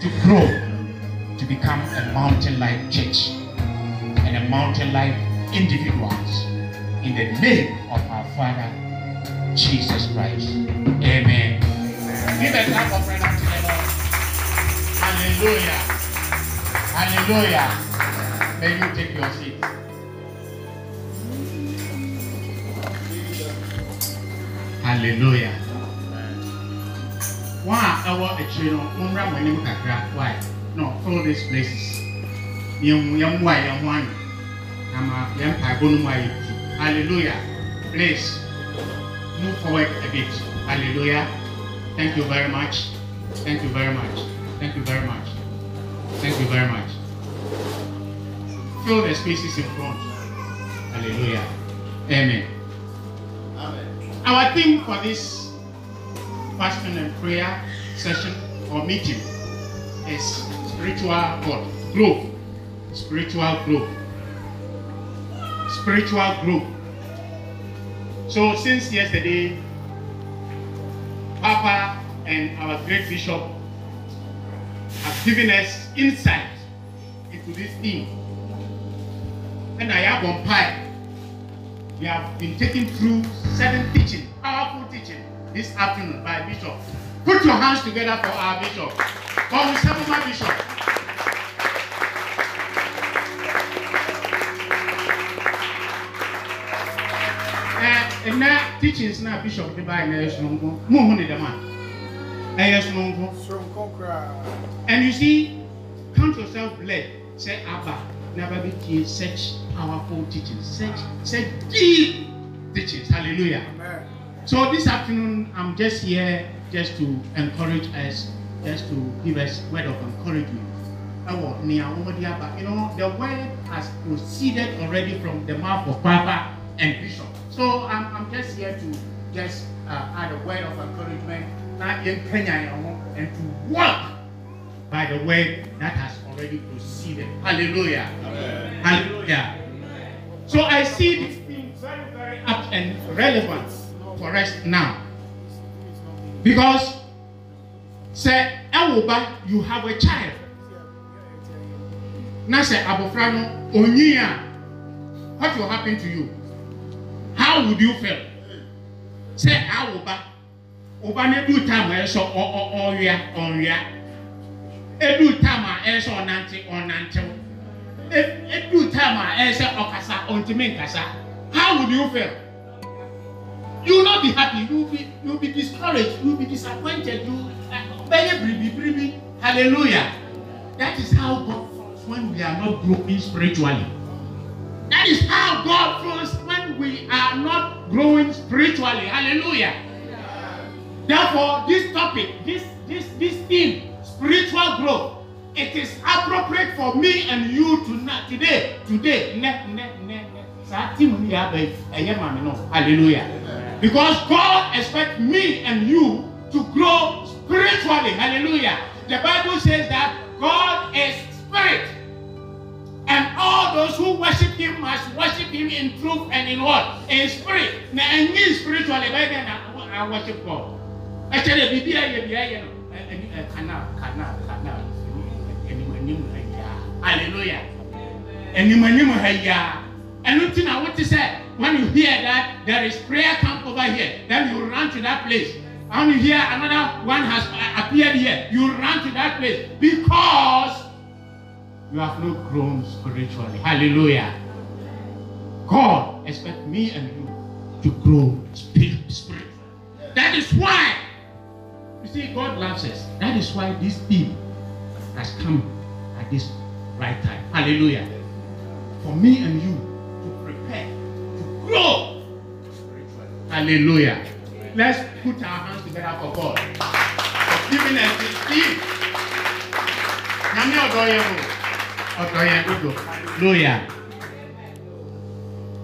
to grow to become a mountain life church and a mountain life individuals in the name of our Father Jesus Christ. Amen. Give a clap of prayer to the Lord. Hallelujah. Hallelujah. May you take your seat. Hallelujah. One hour akyire no, mommra mo anim kakra. Why? No, follow these places. Yɛn yɛn mu a yɛn ho ano. Ama yɛn mpaebɔ no mu ayɛ ti. Hallelujah. Please move forward a bit. Hallelujah. Thank you very much. Thank you very much. Thank you very much. Thank you very much. Fill the spaces in front. Hallelujah. Amen. Our theme for this fasting and prayer session or meeting is spiritual what? Growth. Spiritual growth. Spiritual growth. So since yesterday, Papa and our great bishop have given us insight into this theme. And I have on pie. We have been taken through seven teaching, powerful teaching this afternoon by Bishop. Put your hands together for our Bishop. For Mr. my Bishop. ɛnɛ teachings na bishop de baa ɛnɛ yɛ sononko mu hu ne dɛm a ɛyɛ sononko Soronko koraa. and you see count yourself blessed sɛ aba na aba bi tie such powerful teachings such such deep teachings hallelujah Amen. So this afternoon i'm just here just to encourage us just to give us word of encouragement. Ɛwɔ nea wɔde aba you know the word has proceeded already from the mouth of papa and bishop. So i'm i'm just here to just uh, add a word of encouragement na yɛn kanya and to walk by the word that has already proceeded. Hallelujah. Hallelujah. So i see this being very very apt and relevant for us now. Because sɛ ɛwɔ you have a child. Na sɛ abɔfra no what will happen to you? How would you feel? Sɛ awo ba ɔba no edu time a ɛsɛ ɔ ɔwia ɔwia edu time a ɛsɛ ɔnante ɔnantew edu time a ɛsɛ nkasa how would you feel you will not be happy. You will be you will be discouraged. You will be disappointed. You bɛyɛ biribi biribi hallelujah. That is how God feels when we are not growing spiritually. That is how God feels when we are not growing spiritually. Hallelujah. Therefore this topic this this this theme spiritual growth it is appropriate for me and you tonight today today ne ne ne ne. Saa team ni yà bẹ ẹyẹ maame no hallelujah because God expect me and you to grow spiritually. Hallelujah. The bible says that God is spirit. And all those who worship him must worship him in truth and in what? In spirit. Na ẹnyin spiritually bẹẹ bẹẹ na i worship God? Dẹ bibi ẹ ẹ ẹ canal canal canal. Hallelujah. Ẹnim ha yia ẹnu ti na wote sẹ when you hear that there is prayer camp over here then you run to that place. And here another one has appeared here. You run to that place because you have not grown spiritually. Hallelujah. God expect me and you to grow spirit spiritually. That is why you see God loves us. That is why this theme has come at this right time. Hallelujah. For me and you Hallelujah. Let's put our hands together for God for giving us this dodo. Hallelujah.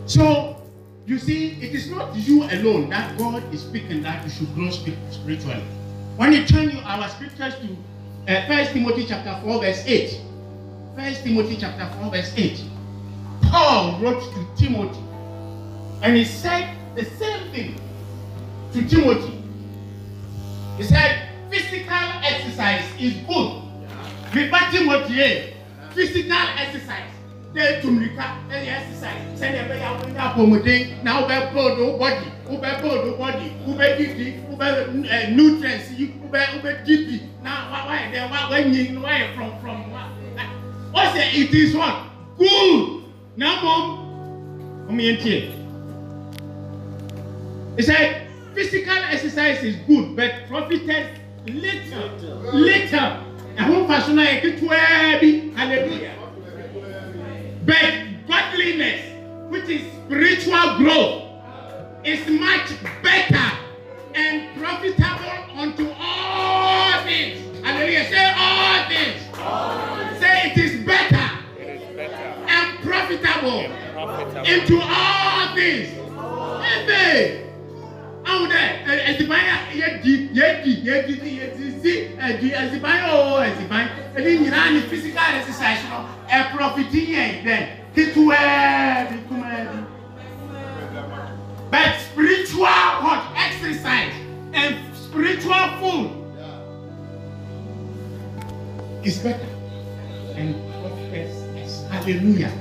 So you see, it is not you alone that God is speaking that you should grow spiritually. When you turn our scriptures to uh, 1 Timothy chapter 4, verse 8. 1 Timothy chapter 4, verse 8. Paul wrote to Timothy and he said the same thing to Timothy. He said, physical exercise is good. Nípa Timothy physical exercise dey tumika ẹni exercise sẹ́ni ẹ̀bẹ̀ yà wọ́n ní àpòmùdé náà wọ́n bẹ build o body wọ́n bẹ build o body wọ́n bẹ dìdì wọ́n bẹ ẹ nutrients yìí wọ́n bẹ wọ́n bẹ dìdì náà wà wà ẹ̀ dẹ̀ wà wà from from wà. Ó sẹ it is what good náà mọ̀ ọ́n yẹn tiẹ̀. He said physical exercise is good but profited little little ɛho nfa so na yɛ ketewa bi hallelujah. But godliness, which is spiritual growth, is much better and profitable unto all things. Hallelujah. Say all things. Say it is better It is better and profitable and profitable into all dɛ ɛ ɛsiban a yɛdi yɛdi yɛdi ni yɛdi si ɛdi ɛsiban o ɛsiban ɛdi nyinaa ni physical exercise no ɛprɔfiti yɛn dɛ ketewa bi kuma bi. But spiritual what exercise and spiritual food is better and profits. Hallelujah.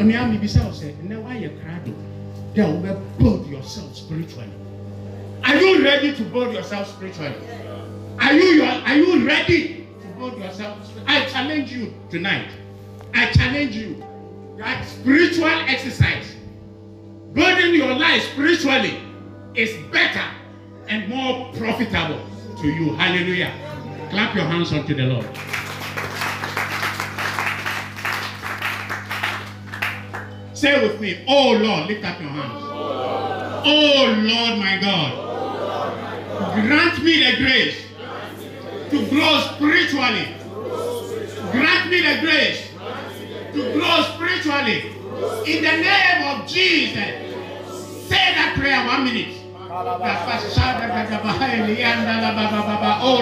Onia mi bisa o sɛ ɛnɛ wa yɛ krado o bɛ build yourself spiritually. Are you ready to build yourself spiritually? Are you your, are you ready to build yourself? I challenge you tonight. I challenge you that spiritual exercise, building your life spiritually, is better and more profitable to you. Hallelujah. Clap your hands unto the Lord. Say with me, Oh Lord, lift up your hands. Oh Lord, my God, grant me the grace to grow spiritually. Grant me the grace to grow spiritually. In the name of Jesus. Say that prayer one minute. Oh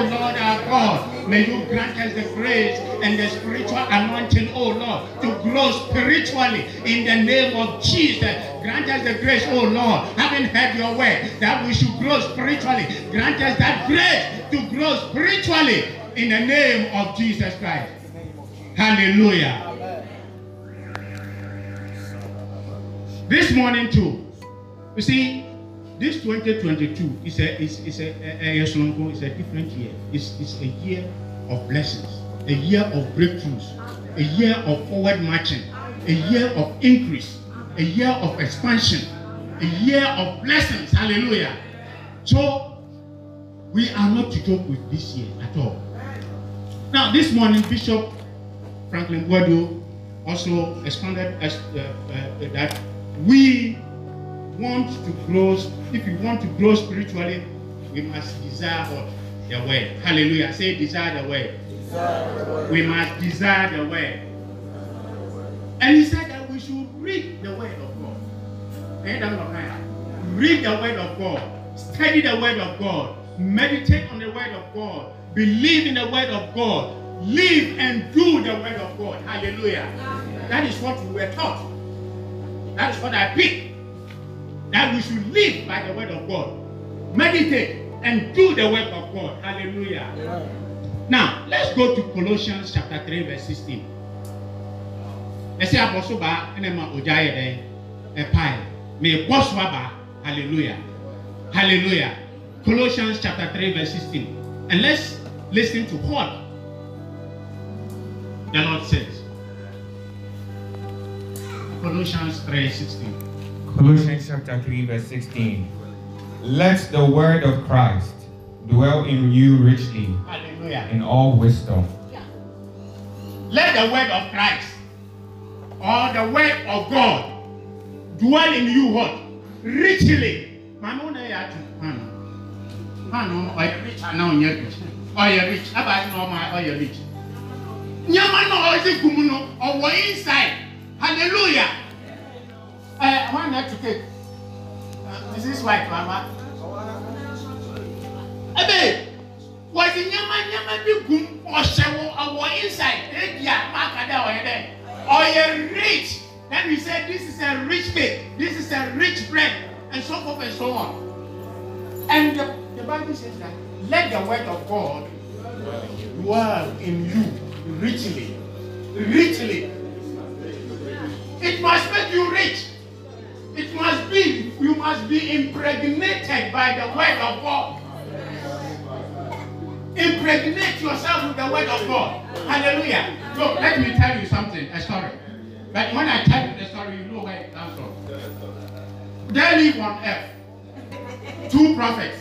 Lord our God, may you grant us the grace and the spiritual anointing, oh Lord, to grow spiritually in the name of Jesus. Grant us the grace, oh Lord, having heard your word, that we should grow spiritually. Grant us that grace to grow spiritually in the name of Jesus Christ. Hallelujah. This morning too, you see, this 2022 is a is, is a, a, a, is a different year. It's, it's a year of blessings, a year of breakthroughs, a year of forward marching, a year of increase, a year of expansion, a year of blessings. Hallelujah. So we are not to joke with this year at all. Now, this morning, Bishop Franklin Guado also expanded as, uh, uh, that we want to grow. If we want to grow spiritually, we must desire what? The word. Hallelujah. Say desire the word. We must desire the word. And he said that we should read the word of God. That's what I am. Read the word of God. Study the word of God. Meditate on the word of God. Believe in the word of God. Live and do the word of God. Hallelujah. That is what we were taught. That is what I picked. That we should live by the word of God. Meditate and do the work of God. Hallelujah. Now, let's go to Colossians chapter 3, verse 16. Ɛsɛ abɔso baa ɛna ma ogya yɛ dɛ ɛpae. May bɔ aba. Hallelujah. Hallelujah. Colossians chapter 3, verse 16. And let's listen to what the Lord says. Colossians 3, 16. Colossians chapter 3, verse 16. Let the word of Christ dwell in you richly Hallelujah. in all wisdom. Let the word of Christ or the word of God dwell in you what? Richly. Mama na ya tu. Mama. Mama ɔyɛ rich ana ɔnyɛ rich. Ɔyɛ rich. Aba na ɔma rich. Nyama na ɔdze gum no ɔwɔ inside. Hallelujah. Wɔn na to take. Uh, this is white mama. Ebe wɔdze nyama nyama bi gum ɔhyɛ wɔ ɔwɔ inside. Ebi a maka dɛ ɔyɛ dɛ ɔyɛ rich. Then we say this is a rich cake. This is a rich bread and so forth and so on. And the, the Bible says that let the word of God dwell in you richly. Richly. It must make you rich. It must be, you must be impregnated by the word of God. Impregnate yourself with the word of God. Hallelujah. Look, let me tell you something, a story. But when I tell you the story, you know where it comes from. There live on earth two prophets.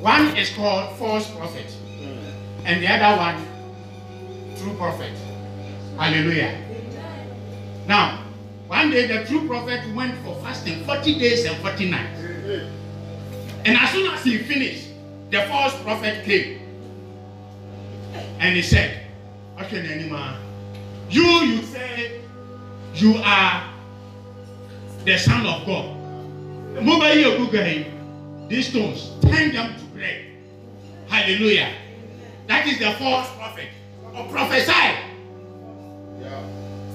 One is called false prophet, and the other one, true prophet. Hallelujah. Now, one day the true prophet went for fasting 40 days and 40 nights. And as soon as he finished, the false prophet came. And he said, Okay, Nenima, you, you say you are the son of God. These stones, turn them to bread. Hallelujah. That is the false prophet. Or prophesy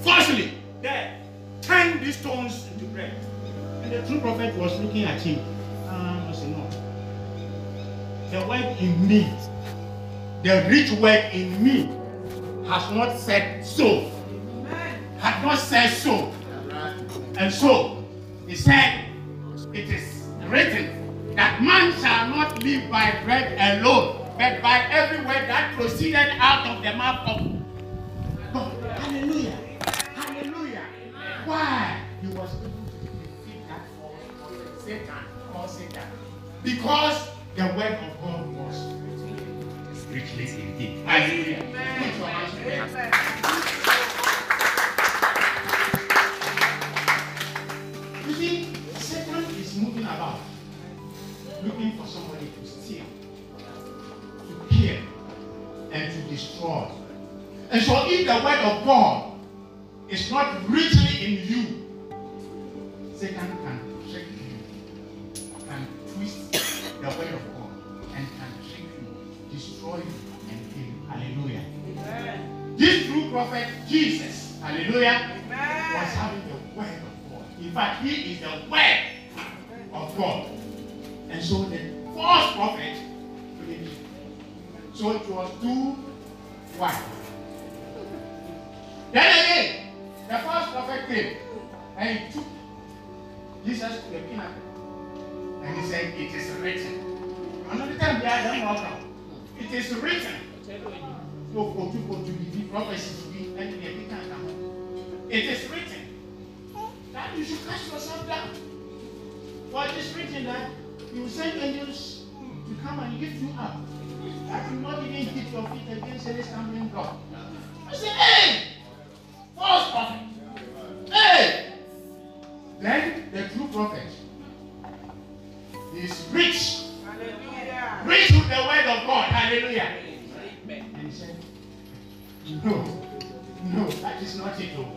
falsely. There, turn these stones into bread. And the true prophet was looking at him. Um, I said, no. The word in me, the rich word in me, has not said so. Has not said so. And so, he said, it is written that man shall not live by bread alone, but by every word that proceeded out of the mouth of Why? He was able to defeat that false prophet, Satan, or Satan. Because the word of God was richly in him. Hallelujah. Put your hands together. You see, Satan is moving about, looking for somebody to steal, to kill, and to destroy. And so, if the word of God is not richly in you, Satan can trick you, can twist the word of God, and can trick you, destroy you, and kill you. Hallelujah. This true prophet, Jesus, hallelujah, was having the word of God. In fact, he is the word of God. And so the false prophet believed. So it was two one. Then again, the false prophet came and he took Jesus to the pinnacle. And he said, It is written. Another time they are done welcome. It is written. It is written that you should cast yourself down. For it is written that you will send angels to come and lift you up. That you not even hit your feet against any stumbling block. I said, hey! False prophet. Hey! Then the true prophet is rich. Rich with the word of God. Hallelujah. And he said, No, no, that is not it. Oh.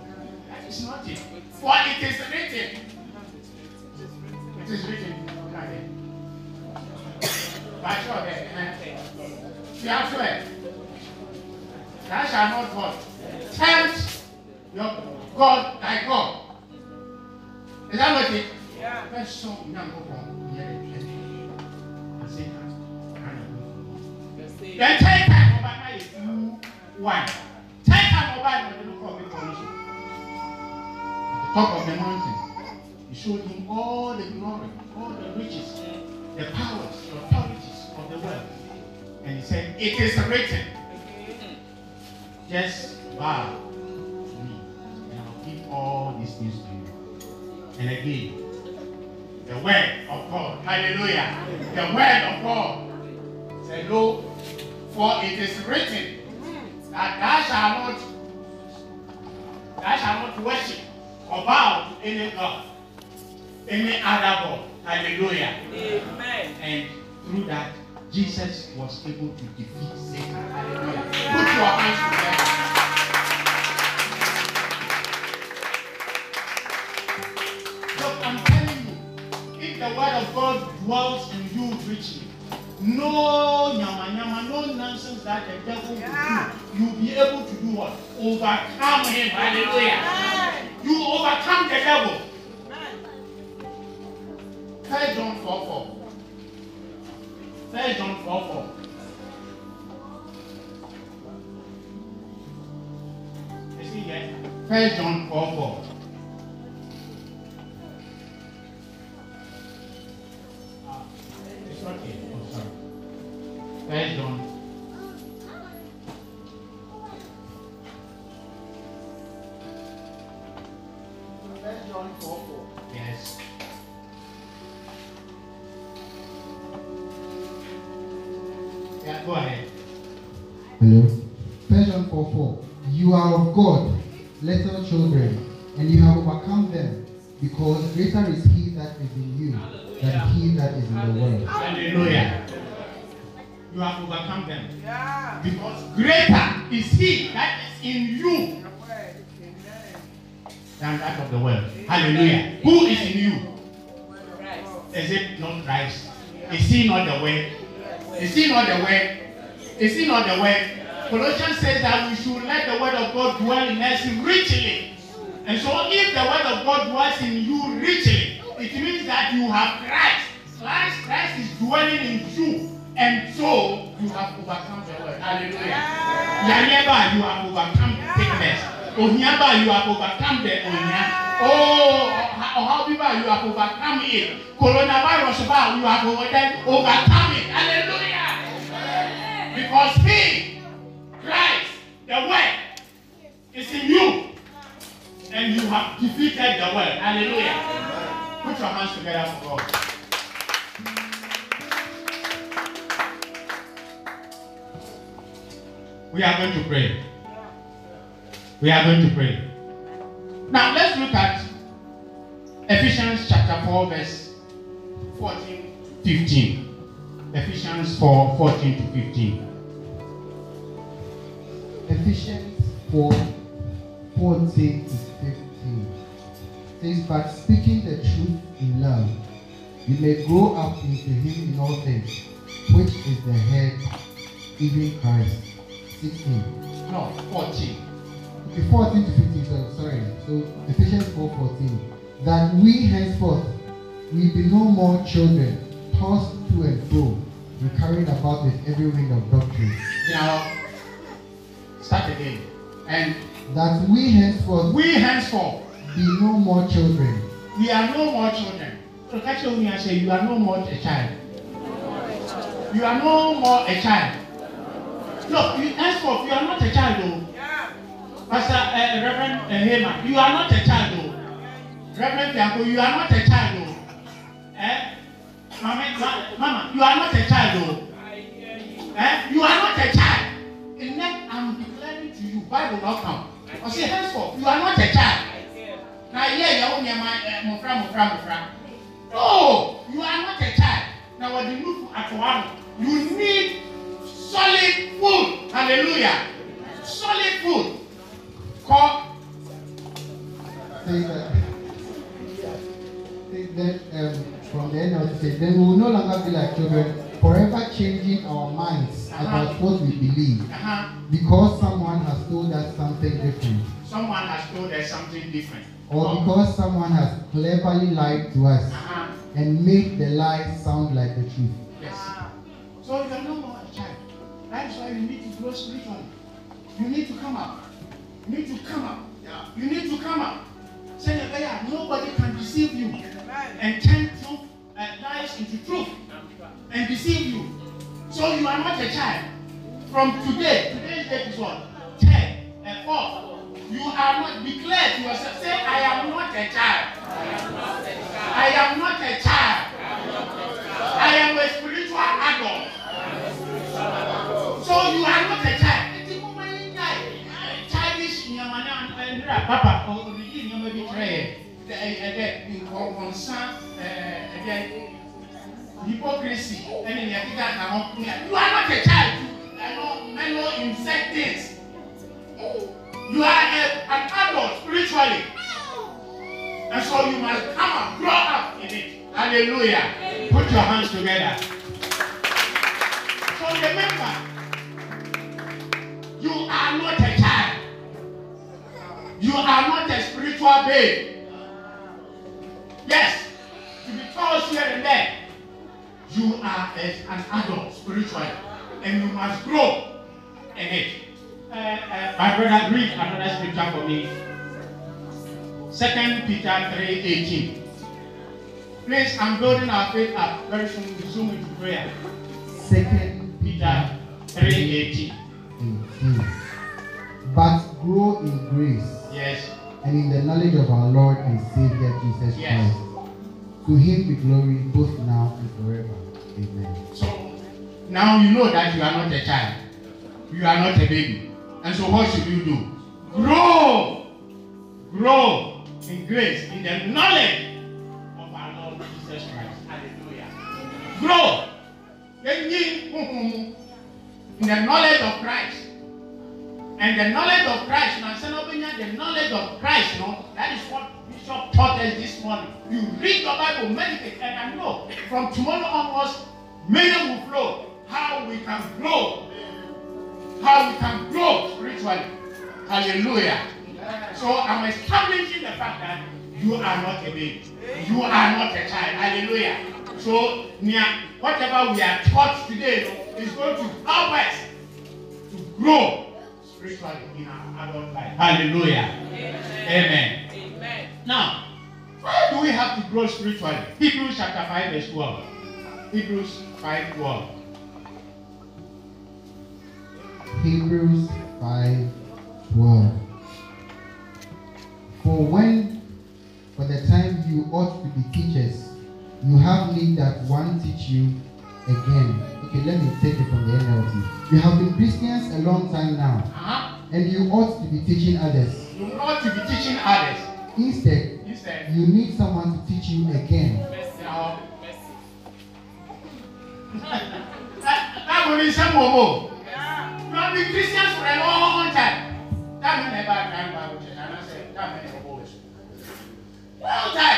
That is not it. For it is written. It is written. Okay. But sure, eh, swear. Thou shalt not what? God, thy God. Is that what it? Yeah. Let's show Nyankopɔn yɛ ne twɛ. Ase ka, ka na Then take time over now is one. Take time over and the look the commission. At the top of the mountain, he showed him all the glory, all the riches, the powers, the authorities of the world. And he said, It is written. Just bow all these things to you. And again, the word of God, hallelujah, the word of God Say, Lo, for it is written that thou shalt not, thou shalt not worship or bow to any God, any other God. Hallelujah. Amen. And through that, Jesus was able to defeat Satan. Hallelujah. Put your hands together. dwells in you richly. No nyama nyama, no nonsense that the devil yeah. will do. You'll be able to do what? Overcome him. Hallelujah. You overcome the devil. First John 4 4. First John 4 4. Is see here? First John 4 4. First John 4 4. Yes. Yeah, go ahead. Hello. First 4 4. You are of God, little children, and you have overcome them, because greater is he that is in you than he that is in the world. Hallelujah. You have overcome them. Because greater is he that is in you than that of the world. Hallelujah. Who is in you? Is it not Christ? Is he not the way? Is he not the way? Is he not the way? Colossians says that we should let the word of God dwell in us richly. And so if the word of God dwells in you richly, it means that you have Christ. Christ, Christ is dwelling in you. And so you have overcome the world. Hallelujah. Yanyeba, you have overcome sickness. Ohiaba, you have overcome the ohia. Oh, Ohabiba, you have overcome it. Coronavirus, ba, you have overcome it. Hallelujah. Because He, Christ, the Word, is in you. And you have defeated the world. Hallelujah. Put your hands together for God. We are going to pray. We are going to pray. Now let's look at Ephesians chapter 4, verse 14 to 15. Ephesians 4, 14 to 15. Ephesians 4 14 to 15 says, But speaking the truth in love, you may grow up into him in all things, which is the head, even Christ. 16. No, 14. Okay, 14 to 15, so sorry. So Ephesians 4 14. That we henceforth we be no more children, tossed to and fro, and carried about with every wind of doctrine. Now, start again. And That we henceforth we henceforth, be no more children, we are no more children. So catch me and say, You are no more a child. You are no more a child. No, you, henceforth, you are not a child, though. Pastor uh, Reverend uh, Hema, you are not a child, though. Reverend Fianco, you are not a child, though. Eh? Mama, ma, mama, you are not a child, though. Eh? You are not a child. And then I'm declaring to you, Bible not come. I say, henceforth, you are not a child. Now, yeah, you are only my mofra, mofra, mofra. No, you are not a child. Now, what you look at one, you need solid food. Hallelujah. Solid food. Call, say that, um, from the end of the say, then we will no longer be like children, forever changing our minds about what we believe, uh-huh. because someone has told us something different, someone has told us something different. or because someone has cleverly lied to us Uh-huh. and made the lie sound like the truth. Yes. So you are no more a child. That's why you need to grow spiritually. You need to come up. You need to come up. You need to come up. Say, yeah, nobody can deceive you and turn truth and lies into truth and deceive you. So you are not a child. From today, today's date is what? 10 and 4. You are not declared to yourself. Say, I am not a child. I am not a child. Hypocrisy and na ho. You are not a child. Know mellow insect things. You are a, an adult spiritually. And so you must come up, grow up in it. Hallelujah. Put your hands together. So remember, you are not a child. You are not a spiritual babe. Yes, to be told here and there, you are a, an adult spiritually, and you must grow in it. Uh, uh, my brother, read another scripture for me. Second Peter 3:18. Please, I'm building our faith up. Very soon we zoom into prayer. Second Peter 3:18. 18. But grow in grace Yes. And in the knowledge of our Lord and Savior Jesus Yes. Christ. To him be glory both now and forever. Amen. So now you know that you are not a child. You are not a baby. And so what should you do? Grow. Grow in grace, in the knowledge of our Lord Jesus Christ. Hallelujah. Grow. In the knowledge of Christ. And the knowledge of Christ, now say no benya the knowledge of Christ, no, that is what Bishop taught us this morning. You read your Bible, meditate, and I know from tomorrow onwards, many will flow. How we can grow, how we can grow spiritually. Hallelujah. So I'm establishing the fact that you are not a baby, you are not a child. Hallelujah. So whatever we are taught today is going to help us to grow spiritually in our adult life. Hallelujah. Amen. Amen. Now, why do we have to grow spiritually? Hebrews chapter 5, verse 12. Hebrews 5 12. Hebrews 5 12. For when, for the time you ought to be teachers, you have need that one teach you again. Okay, let me take it from the NLT. You have been Christians a long time now, Uh-huh. and you ought to be teaching others. You ought to be teaching others. Instead, Instead, you need someone to teach you again. Mercy. Mercy. that, that will be some more. Yeah. You have been Christians for a long time. That means never time Bible church. And I said, that means always. Long time.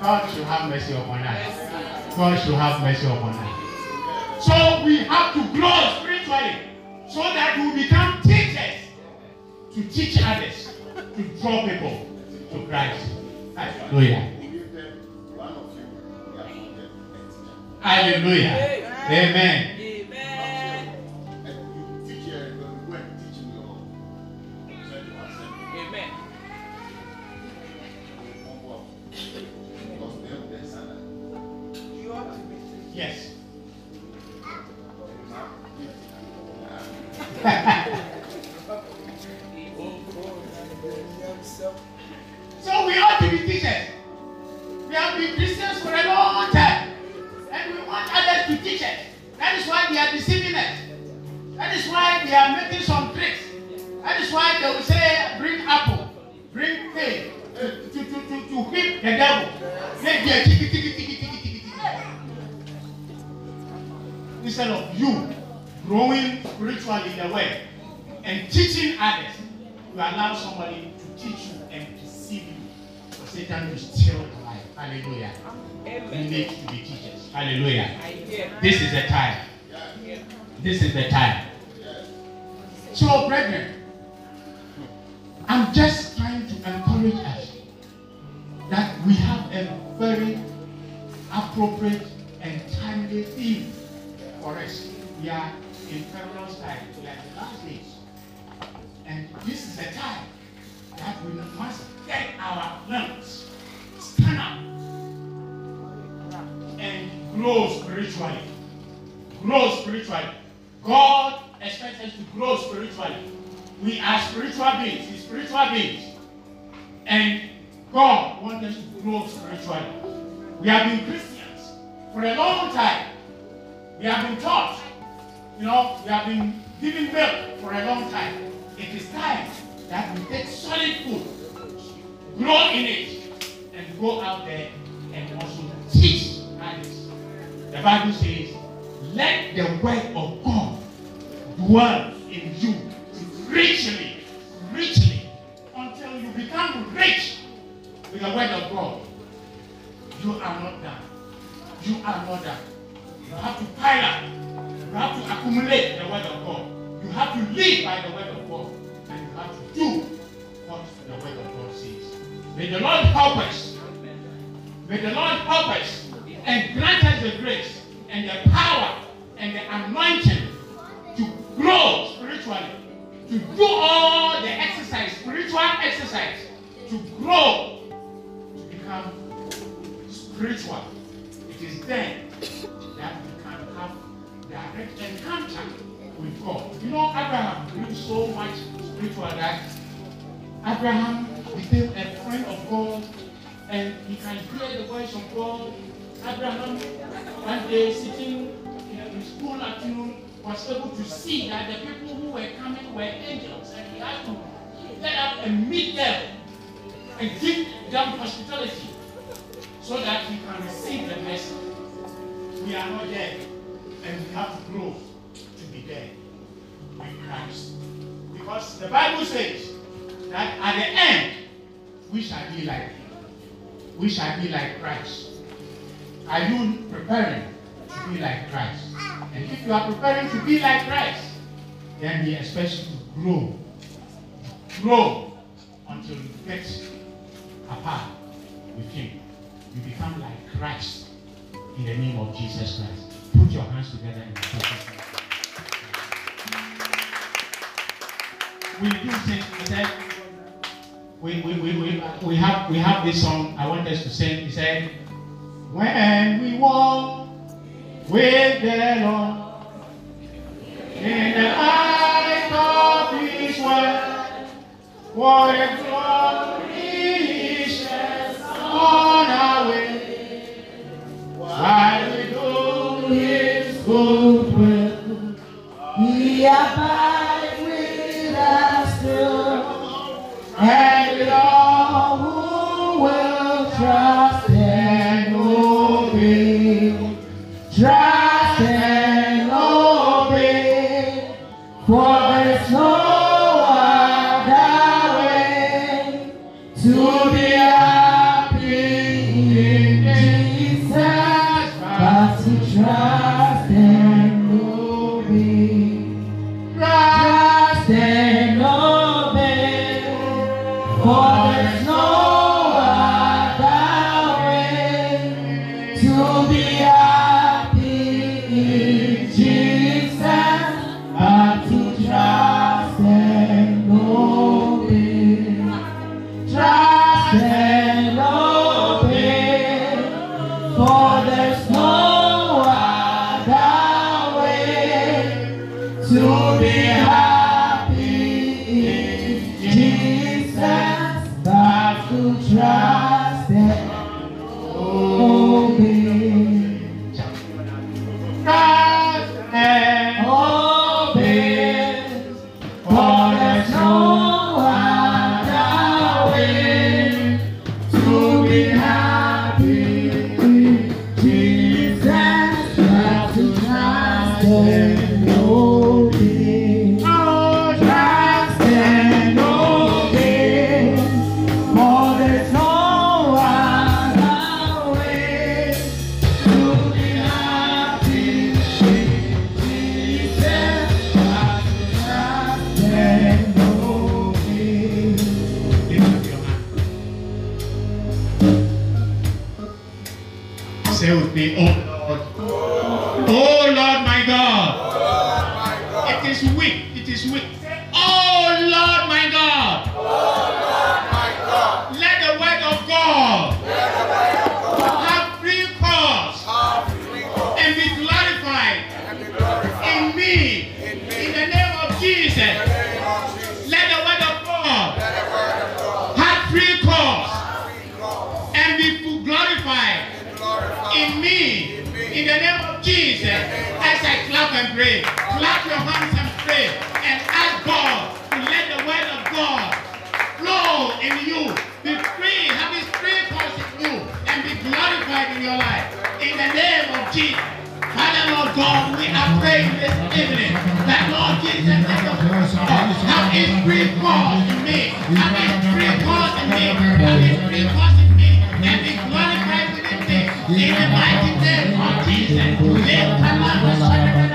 God should have mercy upon us. God should have mercy upon us. So we have to grow spiritually so that we become teachers to teach others, to draw people to Christ. Hallelujah. Hallelujah. Amen. The devil. Instead of you growing spiritually in the way and teaching others, you allow somebody to teach you and deceive you. For Satan steal your life. Hallelujah. We need to be teachers. Hallelujah. This is the time. This is the time. So, brethren, I'm just trying to encourage us a very appropriate and timely theme for us. We are in perilous are in the last days. And this is the time that we must get our lamps, stand up, and grow spiritually. Grow spiritually. God expects us to grow spiritually. We are spiritual beings, He's spiritual beings. And God wants us to grow spiritually. We have been Christians for a long time. We have been taught, you know, we have been given milk for a long time. It is time that we take solid food, grow in it, and go out there and also teach others. The Bible says, let the word of God dwell in you richly, richly, until you become rich with the word of God. You are not done. You are not done. You have to pile up. You have to accumulate the word of God. You have to live by the word of God. And you have to do what the word of God says. May the Lord help us. May the Lord help us and grant us the grace and the power and the anointing to grow spiritually, to do all the exercise, spiritual exercise, to grow, spiritual. It is then that we can have direct encounter with God. You know, Abraham grew so much spiritual that Abraham became a friend of God and he can hear the voice of God. Abraham, one day sitting in school afternoon, was able to see that the people who were coming were angels and he had to get up and meet them and give them hospitality so that he can receive the blessing. We are not there and we have to grow to be there with Christ. Because the Bible says that at the end we shall be like him. We shall be like Christ. Are you preparing to be like Christ? And if you are preparing to be like Christ, then he expects you to grow. Grow until you get apart with him. You become like Christ in the name of Jesus Christ. Put your hands together We do sing, said, we, we, we, we, we, have, we have this song I want us to sing. He said, When we walk with the Lord in the eyes of His word, what a glory trust and obey, for and pray. Clap your hands and pray. And ask God to let the word of God flow in you. Be free. Have his free course in you. And be glorified in your life. In the name of Jesus. Father, Lord God, we are praying this evening that Lord Jesus, let the God have his free course in me. Have his free course in me. Have his free course in me. And be glorified within me. In the mighty name of Jesus. Lift